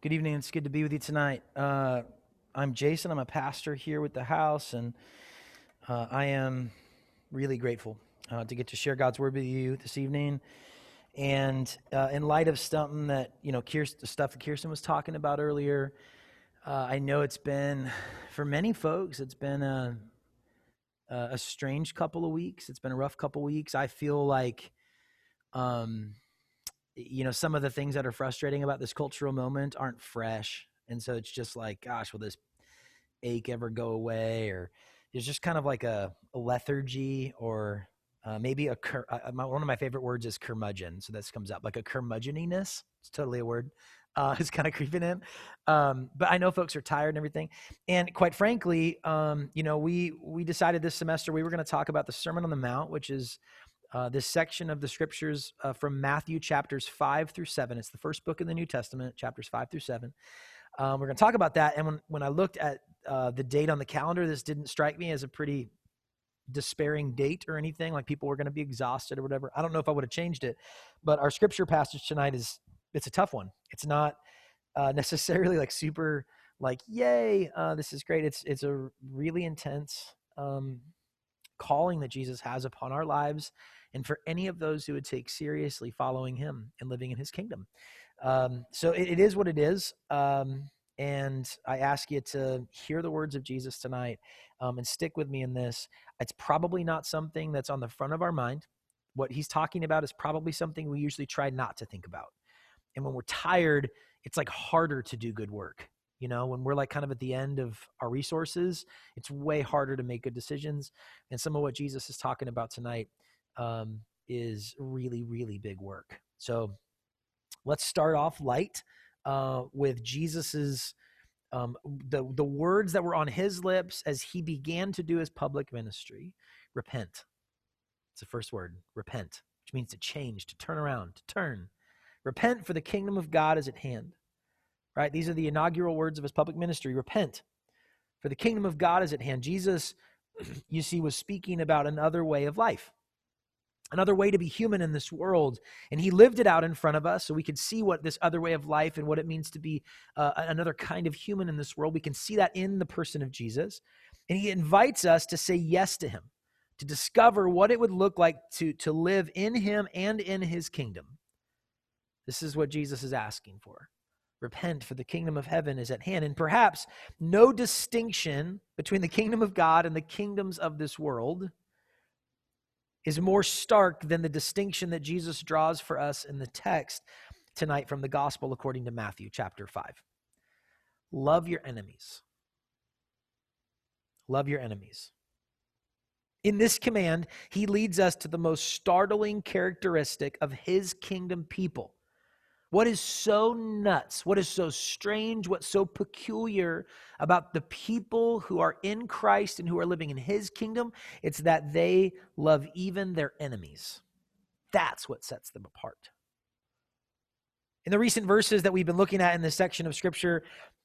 Good evening. It's good to be with you tonight. Uh, I'm Jason. I'm a pastor here with the house, and uh, I am really grateful uh, to get to share God's word with you this evening. And uh, in light of something that you know, Kirsten, stuff that Kirsten was talking about earlier, uh, I know it's been for many folks, it's been a, a strange couple of weeks. It's been a rough couple of weeks. I feel like. Um, you know, some of the things that are frustrating about this cultural moment aren't fresh. And so it's just like, gosh, will this ache ever go away? Or there's just kind of like a, a lethargy or uh, maybe a, cur- uh, my, one of my favorite words is curmudgeon. So this comes up like a curmudgeoniness. It's totally a word. Uh, it's kind of creeping in. Um, but I know folks are tired and everything. And quite frankly, um, you know, we, we decided this semester we were going to talk about the Sermon on the Mount, which is uh, this section of the scriptures uh, from Matthew chapters 5 through 7. It's the first book in the New Testament, chapters 5 through 7. Um, we're going to talk about that. And when, when I looked at uh, the date on the calendar, this didn't strike me as a pretty despairing date or anything, like people were going to be exhausted or whatever. I don't know if I would have changed it. But our scripture passage tonight is, it's a tough one. It's not uh, necessarily like super like, yay, uh, this is great. It's, it's a really intense um, calling that Jesus has upon our lives and for any of those who would take seriously following him and living in his kingdom. Um, so it, it is what it is. Um, and I ask you to hear the words of Jesus tonight um, and stick with me in this. It's probably not something that's on the front of our mind. What he's talking about is probably something we usually try not to think about. And when we're tired, it's like harder to do good work. You know, when we're like kind of at the end of our resources, it's way harder to make good decisions. And some of what Jesus is talking about tonight um, is really, really big work. So let's start off light uh, with Jesus's um, the the words that were on his lips as he began to do his public ministry. Repent. It's the first word. Repent, which means to change, to turn around, to turn. Repent, for the kingdom of God is at hand. Right? These are the inaugural words of his public ministry. Repent, for the kingdom of God is at hand. Jesus, you see, was speaking about another way of life another way to be human in this world. And he lived it out in front of us so we could see what this other way of life and what it means to be uh, another kind of human in this world. We can see that in the person of Jesus. And he invites us to say yes to him, to discover what it would look like to, to live in him and in his kingdom. This is what Jesus is asking for. Repent, for the kingdom of heaven is at hand. And perhaps no distinction between the kingdom of God and the kingdoms of this world is more stark than the distinction that Jesus draws for us in the text tonight from the gospel according to Matthew chapter 5. Love your enemies. Love your enemies. In this command, he leads us to the most startling characteristic of his kingdom people what is so nuts, what is so strange, what's so peculiar about the people who are in Christ and who are living in his kingdom? It's that they love even their enemies. That's what sets them apart. In the recent verses that we've been looking at in this section of scripture,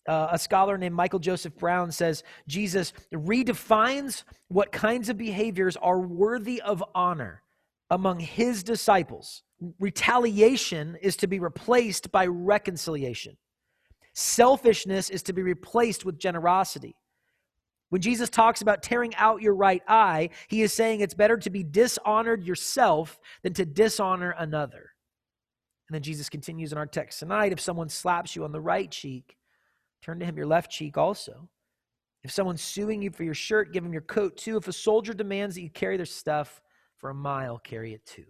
uh, a scholar named Michael Joseph Brown says Jesus redefines what kinds of behaviors are worthy of honor among his disciples retaliation is to be replaced by reconciliation. Selfishness is to be replaced with generosity. When Jesus talks about tearing out your right eye, he is saying it's better to be dishonored yourself than to dishonor another. And then Jesus continues in our text tonight if someone slaps you on the right cheek, turn to him your left cheek also. If someone's suing you for your shirt, give him your coat too. If a soldier demands that you carry their stuff for a mile, carry it too.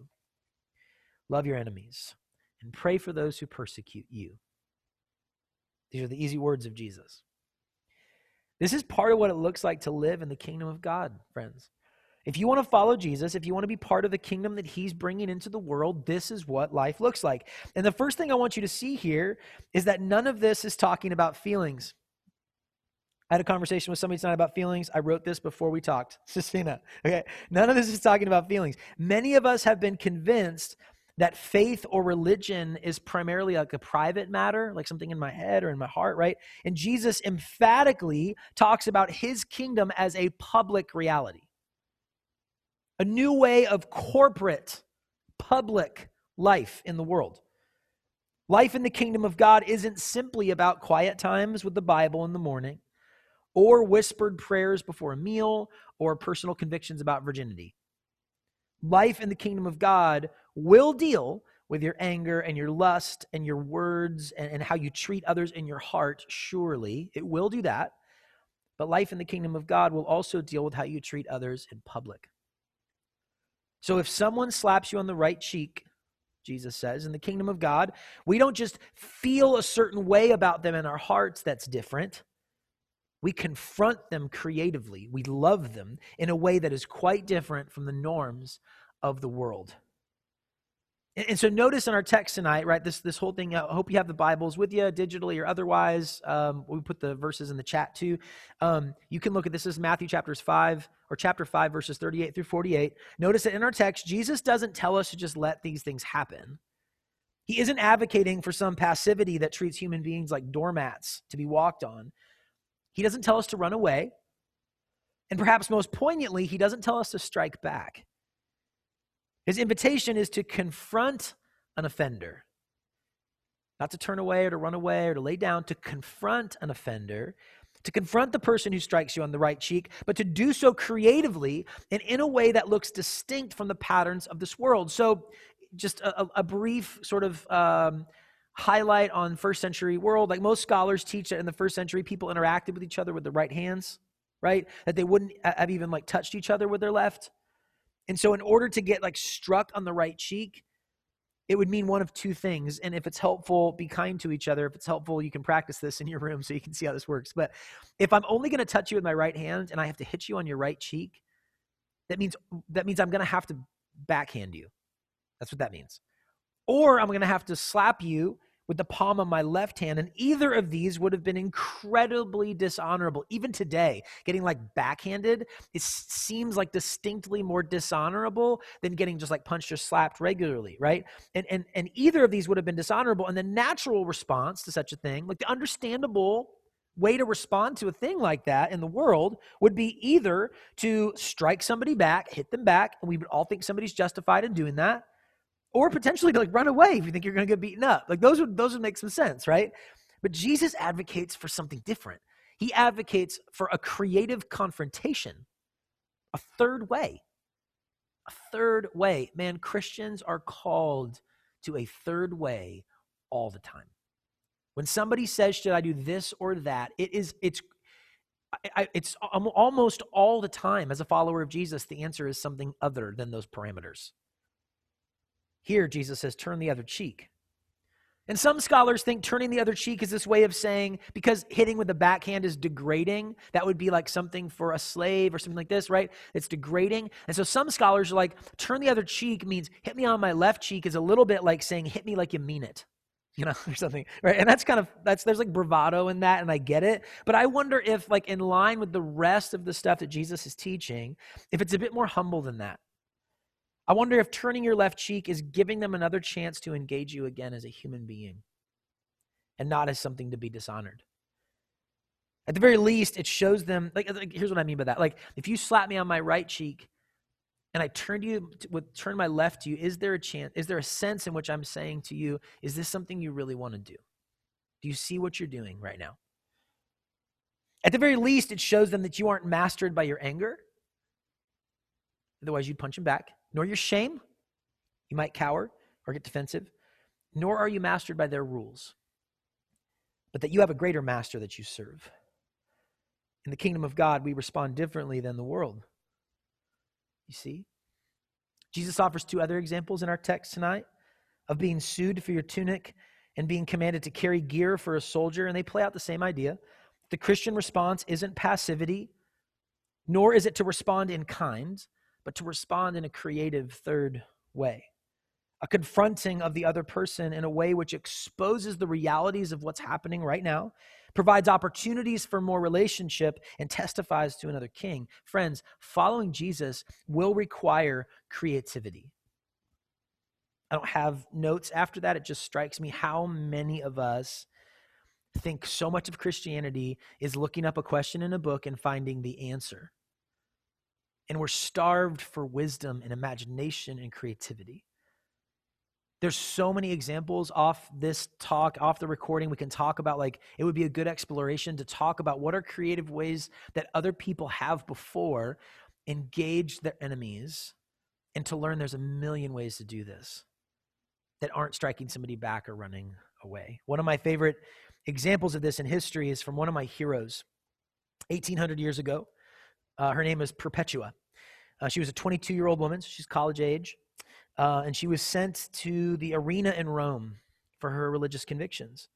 Love your enemies and pray for those who persecute you. These are the easy words of Jesus. This is part of what it looks like to live in the kingdom of God, friends. If you want to follow Jesus, if you want to be part of the kingdom that he's bringing into the world, this is what life looks like. And the first thing I want you to see here is that none of this is talking about feelings. I had a conversation with somebody tonight about feelings. I wrote this before we talked. Sistina. Okay. None of this is talking about feelings. Many of us have been convinced that faith or religion is primarily like a private matter, like something in my head or in my heart, right? And Jesus emphatically talks about his kingdom as a public reality, a new way of corporate, public life in the world. Life in the kingdom of God isn't simply about quiet times with the Bible in the morning or whispered prayers before a meal or personal convictions about virginity. Life in the kingdom of God will deal with your anger and your lust and your words and, and, how you treat others in your heart, surely. It will do that. But life in the kingdom of God will also deal with how you treat others in public. So if someone slaps you on the right cheek, Jesus says, in the kingdom of God, we don't just feel a certain way about them in our hearts that's different. We confront them creatively. We love them in a way that is quite different from the norms of the world. And, and so notice in our text tonight, right, this, this whole thing, I hope you have the Bibles with you digitally or otherwise. Um, we put the verses in the chat too. Um, you can look at this, this is Matthew chapters 5 or chapter 5, verses 38 through 48. Notice that in our text, Jesus doesn't tell us to just let these things happen. He isn't advocating for some passivity that treats human beings like doormats to be walked on. He doesn't tell us to run away. And perhaps most poignantly, he doesn't tell us to strike back. His invitation is to confront an offender, not to turn away or to run away or to lay down, to confront an offender, to confront the person who strikes you on the right cheek, but to do so creatively and in a way that looks distinct from the patterns of this world. So, just a, a brief sort of um, highlight on first century world. Like most scholars teach that in the first century, people interacted with each other with their right hands, right? That they wouldn't have even like touched each other with their left. And so, in order to get like struck on the right cheek, it would mean one of two things. And if it's helpful, be kind to each other. If it's helpful, you can practice this in your room so you can see how this works. But if I'm only going to touch you with my right hand and I have to hit you on your right cheek, that means that means I'm going to have to backhand you. That's what that means. Or I'm going to have to slap you with the palm of my left hand. And either of these would have been incredibly dishonorable. Even today, getting like backhanded, it seems like distinctly more dishonorable than getting just like punched or slapped regularly, right? And, and, and either of these would have been dishonorable. And the natural response to such a thing, like the understandable way to respond to a thing like that in the world would be either to strike somebody back, hit them back, and we would all think somebody's justified in doing that, or potentially to like run away if you think you're going to get beaten up. Like those would those would make some sense, right? But Jesus advocates for something different. He advocates for a creative confrontation, a third way. A third way. Man, Christians are called to a third way all the time. When somebody says, "Should I do this or that?" It is it's I, it's almost all the time as a follower of Jesus, the answer is something other than those parameters. Here, Jesus says, turn the other cheek. And some scholars think turning the other cheek is this way of saying, because hitting with the backhand is degrading, that would be like something for a slave or something like this, right? It's degrading. And so some scholars are like, turn the other cheek means hit me on my left cheek is a little bit like saying, hit me like you mean it, you know, or something, right? And that's kind of, that's, there's like bravado in that, and I get it. But I wonder if, like, in line with the rest of the stuff that Jesus is teaching, if it's a bit more humble than that. I wonder if turning your left cheek is giving them another chance to engage you again as a human being and not as something to be dishonored. At the very least, it shows them, like, like here's what I mean by that. Like, if you slap me on my right cheek and I turn to you with turn my left to you, is there a chance, is there a sense in which I'm saying to you, is this something you really want to do? Do you see what you're doing right now? At the very least, it shows them that you aren't mastered by your anger. Otherwise, you'd punch him back nor your shame. You might cower or get defensive, nor are you mastered by their rules, but that you have a greater master that you serve. In the kingdom of God, we respond differently than the world. You see? Jesus offers two other examples in our text tonight of being sued for your tunic and being commanded to carry gear for a soldier, and they play out the same idea. The Christian response isn't passivity, nor is it to respond in kind, but to respond in a creative third way. A confronting of the other person in a way which exposes the realities of what's happening right now, provides opportunities for more relationship, and testifies to another king. Friends, following Jesus will require creativity. I don't have notes after that. It just strikes me how many of us think so much of Christianity is looking up a question in a book and finding the answer and we're starved for wisdom and imagination and creativity. There's so many examples off this talk, off the recording. We can talk about, like, it would be a good exploration to talk about what are creative ways that other people have before engaged their enemies and to learn there's a million ways to do this that aren't striking somebody back or running away. One of my favorite examples of this in history is from one of my heroes, 1800 years ago. Uh, her name is Perpetua. Uh, she was a 22 year old woman, so she's college age, uh, and she was sent to the arena in Rome for her religious convictions.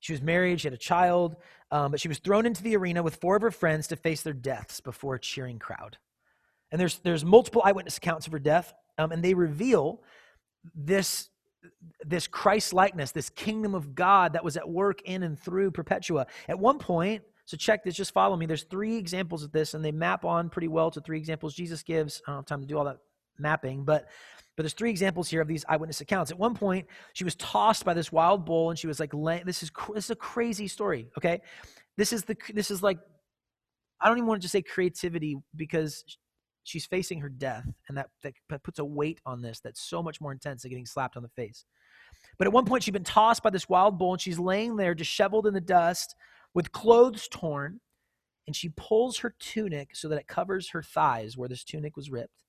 She was married, she had a child, um, but she was thrown into the arena with four of her friends to face their deaths before a cheering crowd. And there's, there's multiple eyewitness accounts of her death, um, and they reveal this this Christ likeness, this kingdom of God that was at work in and through Perpetua. At one point, so check this, just follow me. There's three examples of this, and they map on pretty well to three examples Jesus gives. I don't have time to do all that mapping, but but there's three examples here of these eyewitness accounts. At one point, she was tossed by this wild bull, and she was like, "This is this is a crazy story." Okay, this is the this is like I don't even want to just say creativity because she's facing her death, and that, that puts a weight on this that's so much more intense than getting slapped on the face. But at one point, she'd been tossed by this wild bull, and she's laying there disheveled in the dust with clothes torn, and she pulls her tunic so that it covers her thighs where this tunic was ripped.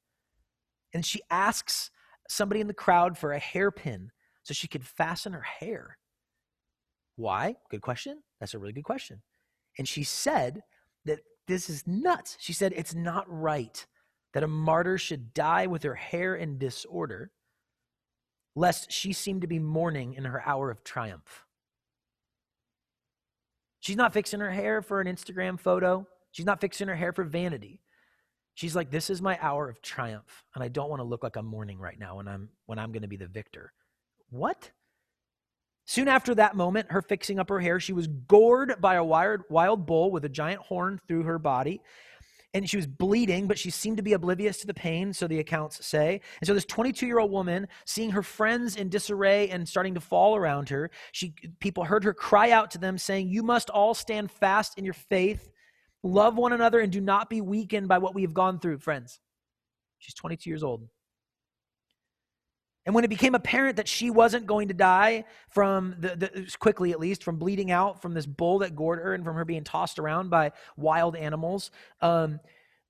And she asks somebody in the crowd for a hairpin so she could fasten her hair. Why? Good question. That's a really good question. And she said that this is nuts. She said it's not right that a martyr should die with her hair in disorder, lest she seem to be mourning in her hour of triumph. She's not fixing her hair for an Instagram photo. She's not fixing her hair for vanity. She's like, this is my hour of triumph, and I don't want to look like I'm mourning right now when I'm when I'm going to be the victor. What? Soon after that moment, her fixing up her hair, she was gored by a wild, wild bull with a giant horn through her body and she was bleeding, but she seemed to be oblivious to the pain, so the accounts say. And so this 22-year-old woman, seeing her friends in disarray and starting to fall around her, she people heard her cry out to them saying, "You must all stand fast in your faith, love one another and do not be weakened by what we have gone through, friends." She's 22 years old. And when it became apparent that she wasn't going to die from the, the, quickly at least from bleeding out from this bull that gored her and from her being tossed around by wild animals, um,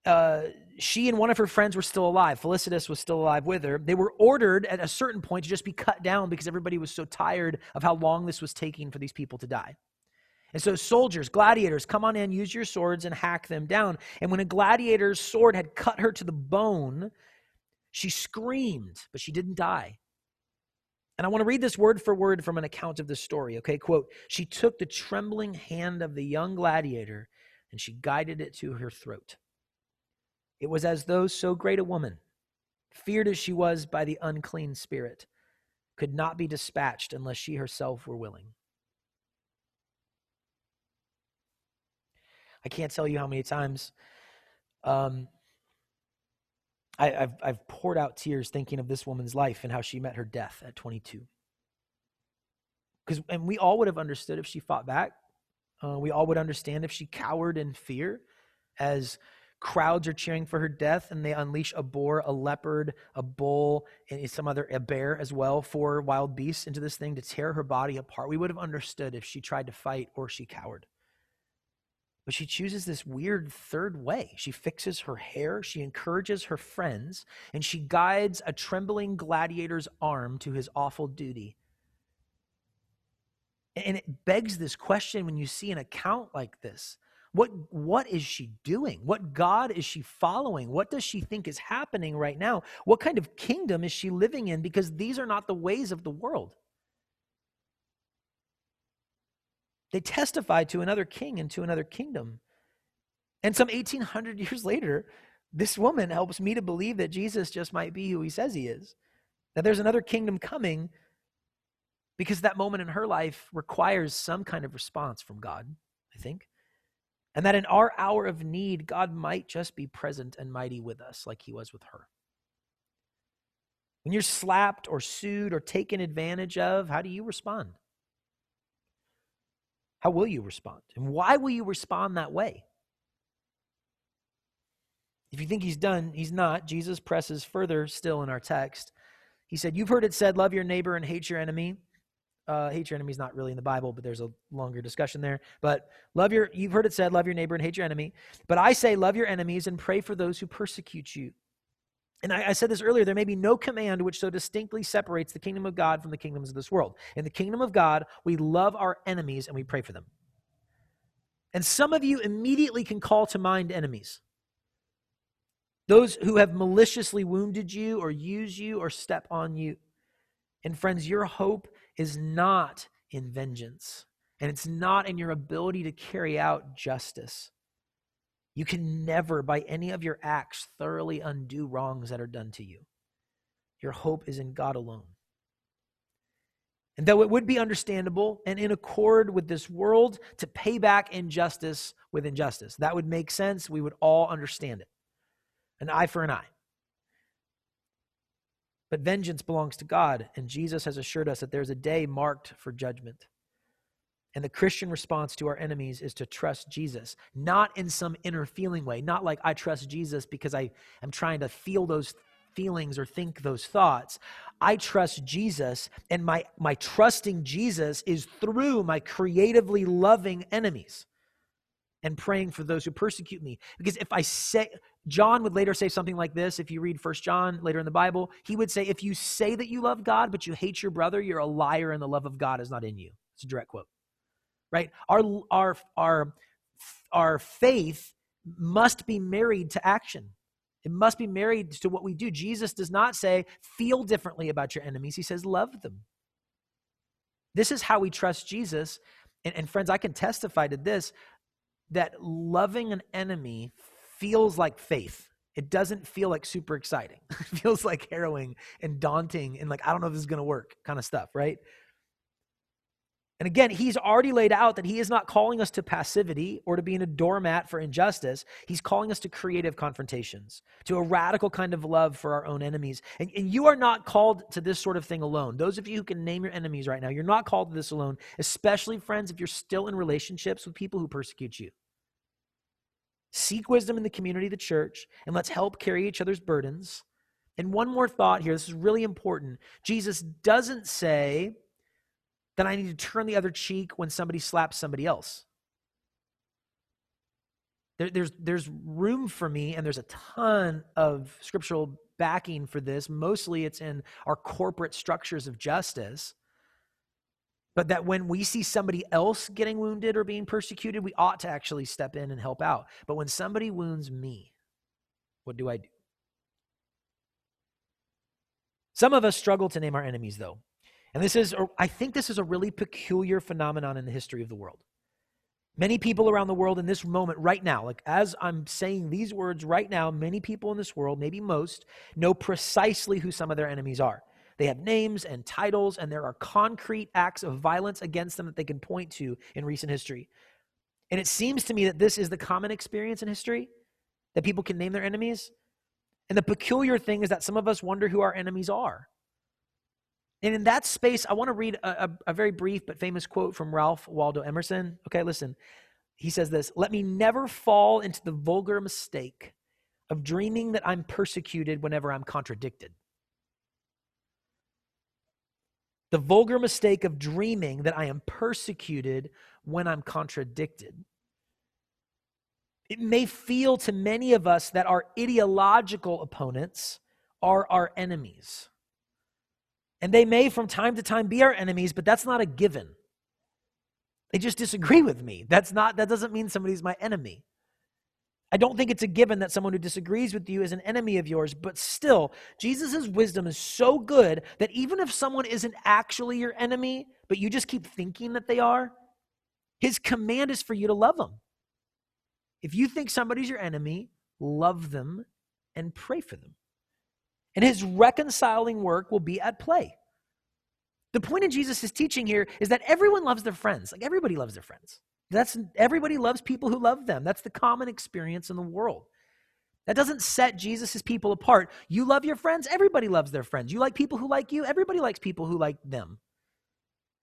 uh, she and one of her friends were still alive. Felicitas was still alive with her. They were ordered at a certain point to just be cut down because everybody was so tired of how long this was taking for these people to die. And so, soldiers, gladiators, come on in, use your swords, and hack them down. And when a gladiator's sword had cut her to the bone, she screamed, but she didn't die. And I want to read this word for word from an account of the story. Okay, quote She took the trembling hand of the young gladiator and she guided it to her throat. It was as though so great a woman, feared as she was by the unclean spirit, could not be dispatched unless she herself were willing. I can't tell you how many times um, I, have I've poured out tears thinking of this woman's life and how she met her death at 22. Because and we all would have understood if she fought back. Uh, we all would understand if she cowered in fear, as crowds are cheering for her death and they unleash a boar, a leopard, a bull, and some other a bear as well, four wild beasts into this thing to tear her body apart. We would have understood if she tried to fight or she cowered. But she chooses this weird third way. She fixes her hair, she encourages her friends, and she guides a trembling gladiator's arm to his awful duty. And it begs this question when you see an account like this. What, what is she doing? What God is she following? What does she think is happening right now? What kind of kingdom is she living in? Because these are not the ways of the world. They testified to another king and to another kingdom. And some 1800 years later, this woman helps me to believe that Jesus just might be who he says he is. That there's another kingdom coming because that moment in her life requires some kind of response from God, I think. And that in our hour of need, God might just be present and mighty with us like he was with her. When you're slapped or sued or taken advantage of, how do you respond? How will you respond? And why will you respond that way? If you think he's done, he's not. Jesus presses further still in our text. He said, You've heard it said, love your neighbor and hate your enemy. Uh, hate your enemy is not really in the Bible, but there's a longer discussion there. But love your, you've heard it said, love your neighbor and hate your enemy. But I say, love your enemies and pray for those who persecute you. And I, I, said this earlier there may be no command which so distinctly separates the kingdom of God from the kingdoms of this world. In the kingdom of God, we love our enemies and we pray for them. And some of you immediately can call to mind enemies. Those who have maliciously wounded you or use you or step on you. And friends, your hope is not in vengeance, and it's not in your ability to carry out justice. You can never, by any of your acts, thoroughly undo wrongs that are done to you. Your hope is in God alone. And though it would be understandable and in accord with this world to pay back injustice with injustice, that would make sense. We would all understand it. An eye for an eye. But vengeance belongs to God, and Jesus has assured us that there's a day marked for judgment. And the Christian response to our enemies is to trust Jesus, not in some inner feeling way, not like I trust Jesus because I am trying to feel those feelings or think those thoughts. I trust Jesus, and my, my trusting Jesus is through my creatively loving enemies and praying for those who persecute me. Because if I say, John would later say something like this if you read First John later in the Bible, he would say, If you say that you love God, but you hate your brother, you're a liar and the love of God is not in you. It's a direct quote right? Our, our, our, our faith must be married to action. It must be married to what we do. Jesus does not say, feel differently about your enemies. He says, love them. This is how we trust Jesus. And, and friends, I can testify to this that loving an enemy feels like faith. It doesn't feel like super exciting. It feels like harrowing and daunting and like, I don't know if this is going to work kind of stuff, right? And again, he's already laid out that he is not calling us to passivity or to being a doormat for injustice. He's calling us to creative confrontations, to a radical kind of love for our own enemies. And, and, you are not called to this sort of thing alone. Those of you who can name your enemies right now, you're not called to this alone, especially, friends, if you're still in relationships with people who persecute you. Seek wisdom in the community, the church, and let's help carry each other's burdens. And one more thought here this is really important. Jesus doesn't say, then I need to turn the other cheek when somebody slaps somebody else. There, there's, there's room for me, and there's a ton of scriptural backing for this. Mostly it's in our corporate structures of justice. But that when we see somebody else getting wounded or being persecuted, we ought to actually step in and help out. But when somebody wounds me, what do I do? Some of us struggle to name our enemies, though. And this is, I think this is a really peculiar phenomenon in the history of the world. Many people around the world in this moment, right now, like as I'm saying these words right now, many people in this world, maybe most, know precisely who some of their enemies are. They have names and titles, and there are concrete acts of violence against them that they can point to in recent history. And it seems to me that this is the common experience in history that people can name their enemies. And the peculiar thing is that some of us wonder who our enemies are. And in that space, I want to read a, a, a, very brief but famous quote from Ralph Waldo Emerson. Okay, listen. He says this Let me never fall into the vulgar mistake of dreaming that I'm persecuted whenever I'm contradicted. The vulgar mistake of dreaming that I am persecuted when I'm contradicted. It may feel to many of us that our ideological opponents are our enemies. And they may from time to time be our enemies, but that's not a given. They just disagree with me. That's not that doesn't mean somebody's my enemy. I don't think it's a given that someone who disagrees with you is an enemy of yours, but still, Jesus' wisdom is so good that even if someone isn't actually your enemy, but you just keep thinking that they are, his command is for you to love them. If you think somebody's your enemy, love them and pray for them and his reconciling work will be at play. The point of Jesus' teaching here is that everyone loves their friends. Like everybody loves their friends. That's everybody loves people who love them. That's the common experience in the world. That doesn't set Jesus' people apart. You love your friends, everybody loves their friends. You like people who like you, everybody likes people who like them.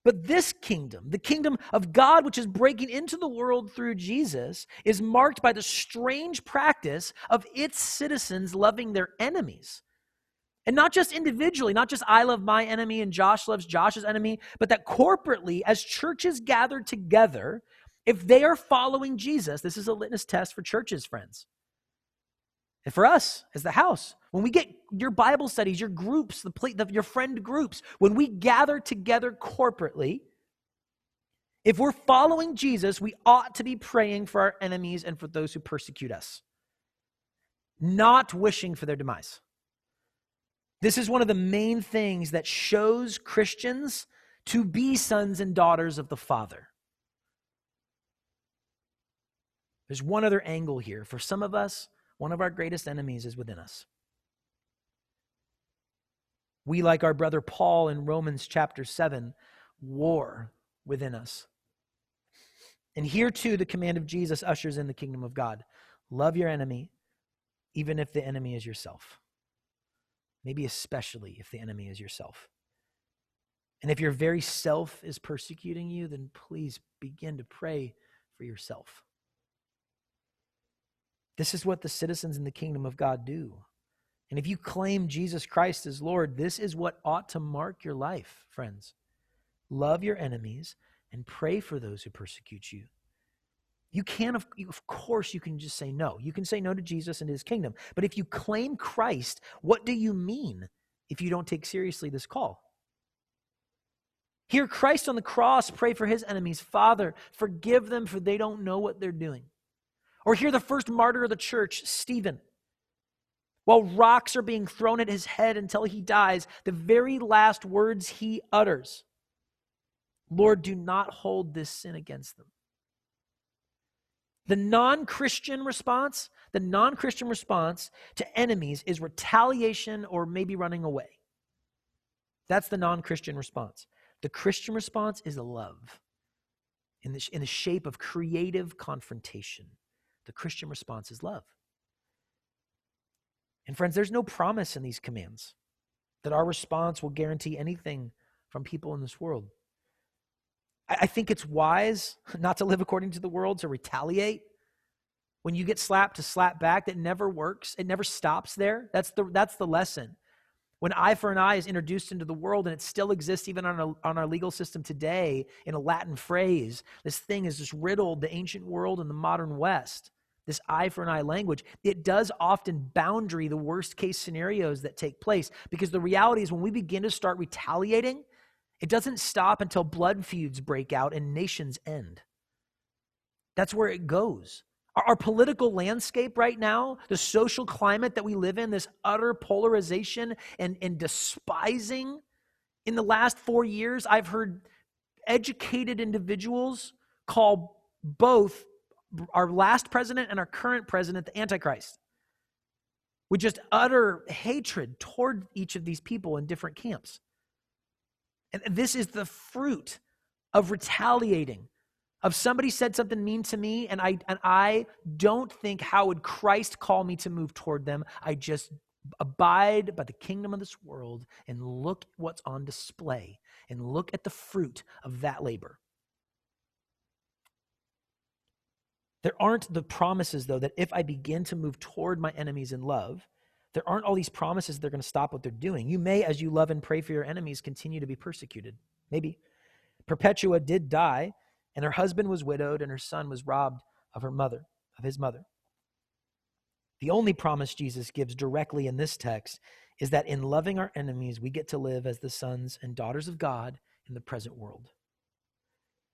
But this kingdom, the kingdom of God, which is breaking into the world through Jesus, is marked by the strange practice of its citizens loving their enemies. And not just individually, not just I love my enemy and Josh loves Josh's enemy, but that corporately, as churches gather together, if they are following Jesus, this is a litmus test for churches, friends. And for us as the house, when we get your Bible studies, your groups, the, the, your friend groups, when we gather together corporately, if we're following Jesus, we ought to be praying for our enemies and for those who persecute us, not wishing for their demise. This is one of the main things that shows Christians to be sons and daughters of the Father. There's one other angle here. For some of us, one of our greatest enemies is within us. We, like our brother Paul in Romans chapter 7, war within us. And here too, the command of Jesus ushers in the kingdom of God love your enemy, even if the enemy is yourself maybe especially if the enemy is yourself. And if your very self is persecuting you, then please begin to pray for yourself. This is what the citizens in the kingdom of God do. And if you claim Jesus Christ as Lord, this is what ought to mark your life, friends. Love your enemies and pray for those who persecute you. You can, of, of course, you can just say no. You can say no to Jesus and his kingdom. But if you claim Christ, what do you mean if you don't take seriously this call? Hear Christ on the cross pray for his enemies Father, forgive them, for they don't know what they're doing. Or hear the first martyr of the church, Stephen. While rocks are being thrown at his head until he dies, the very last words he utters Lord, do not hold this sin against them. The non Christian response, the non Christian response to enemies is retaliation or maybe running away. That's the non Christian response. The Christian response is love in the, in the shape of creative confrontation. The Christian response is love. And friends, there's no promise in these commands that our response will guarantee anything from people in this world. I think it's wise not to live according to the world, to retaliate. When you get slapped, to slap back. That never works. It never stops there. That's the, that's the lesson. When eye for an eye is introduced into the world, and it still exists even on, a, on our legal system today in a Latin phrase, this thing has just riddled the ancient world and the modern West. This eye for an eye language, it does often boundary the worst case scenarios that take place because the reality is when we begin to start retaliating, it doesn't stop until blood feuds break out and nations end. That's where it goes. Our, our, political landscape right now, the social climate that we live in, this utter polarization and, and despising. In the last four years, I've heard educated individuals call both our last president and our current president the Antichrist. With just utter hatred toward each of these people in different camps. And this is the fruit of retaliating. Of somebody said something mean to me, and I and I don't think how would Christ call me to move toward them. I just abide by the kingdom of this world and look what's on display and look at the fruit of that labor. There aren't the promises, though, that if I begin to move toward my enemies in love, there aren't all these promises they're going to stop what they're doing. You may, as you love and pray for your enemies, continue to be persecuted. Maybe. Perpetua did die, and her husband was widowed, and her son was robbed of her mother, of his mother. The only promise Jesus gives directly in this text is that in loving our enemies, we get to live as the sons and daughters of God in the present world.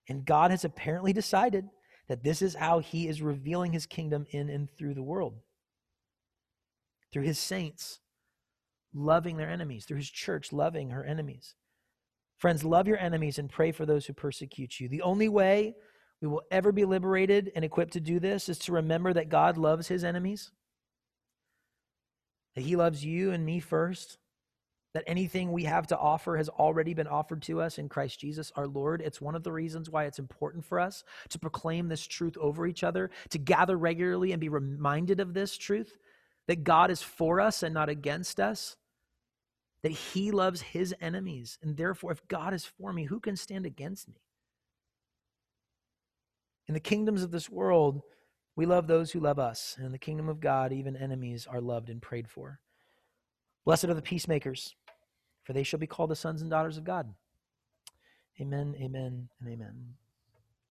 And God has apparently decided that this is how he is revealing his kingdom in and through the world through his saints loving their enemies, through his church loving her enemies. Friends, love your enemies and pray for those who persecute you. The only way we will ever be liberated and equipped to do this is to remember that God loves his enemies, that he loves you and me first, that anything we have to offer has already been offered to us in Christ Jesus our Lord. It's one of the reasons why it's important for us to proclaim this truth over each other, to gather regularly and be reminded of this truth that God is for us and not against us, that he loves his enemies. And therefore, if God is for me, who can stand against me? In the kingdoms of this world, we love those who love us. And in the kingdom of God, even enemies are loved and prayed for. Blessed are the peacemakers, for they shall be called the sons and daughters of God. Amen, amen, and amen.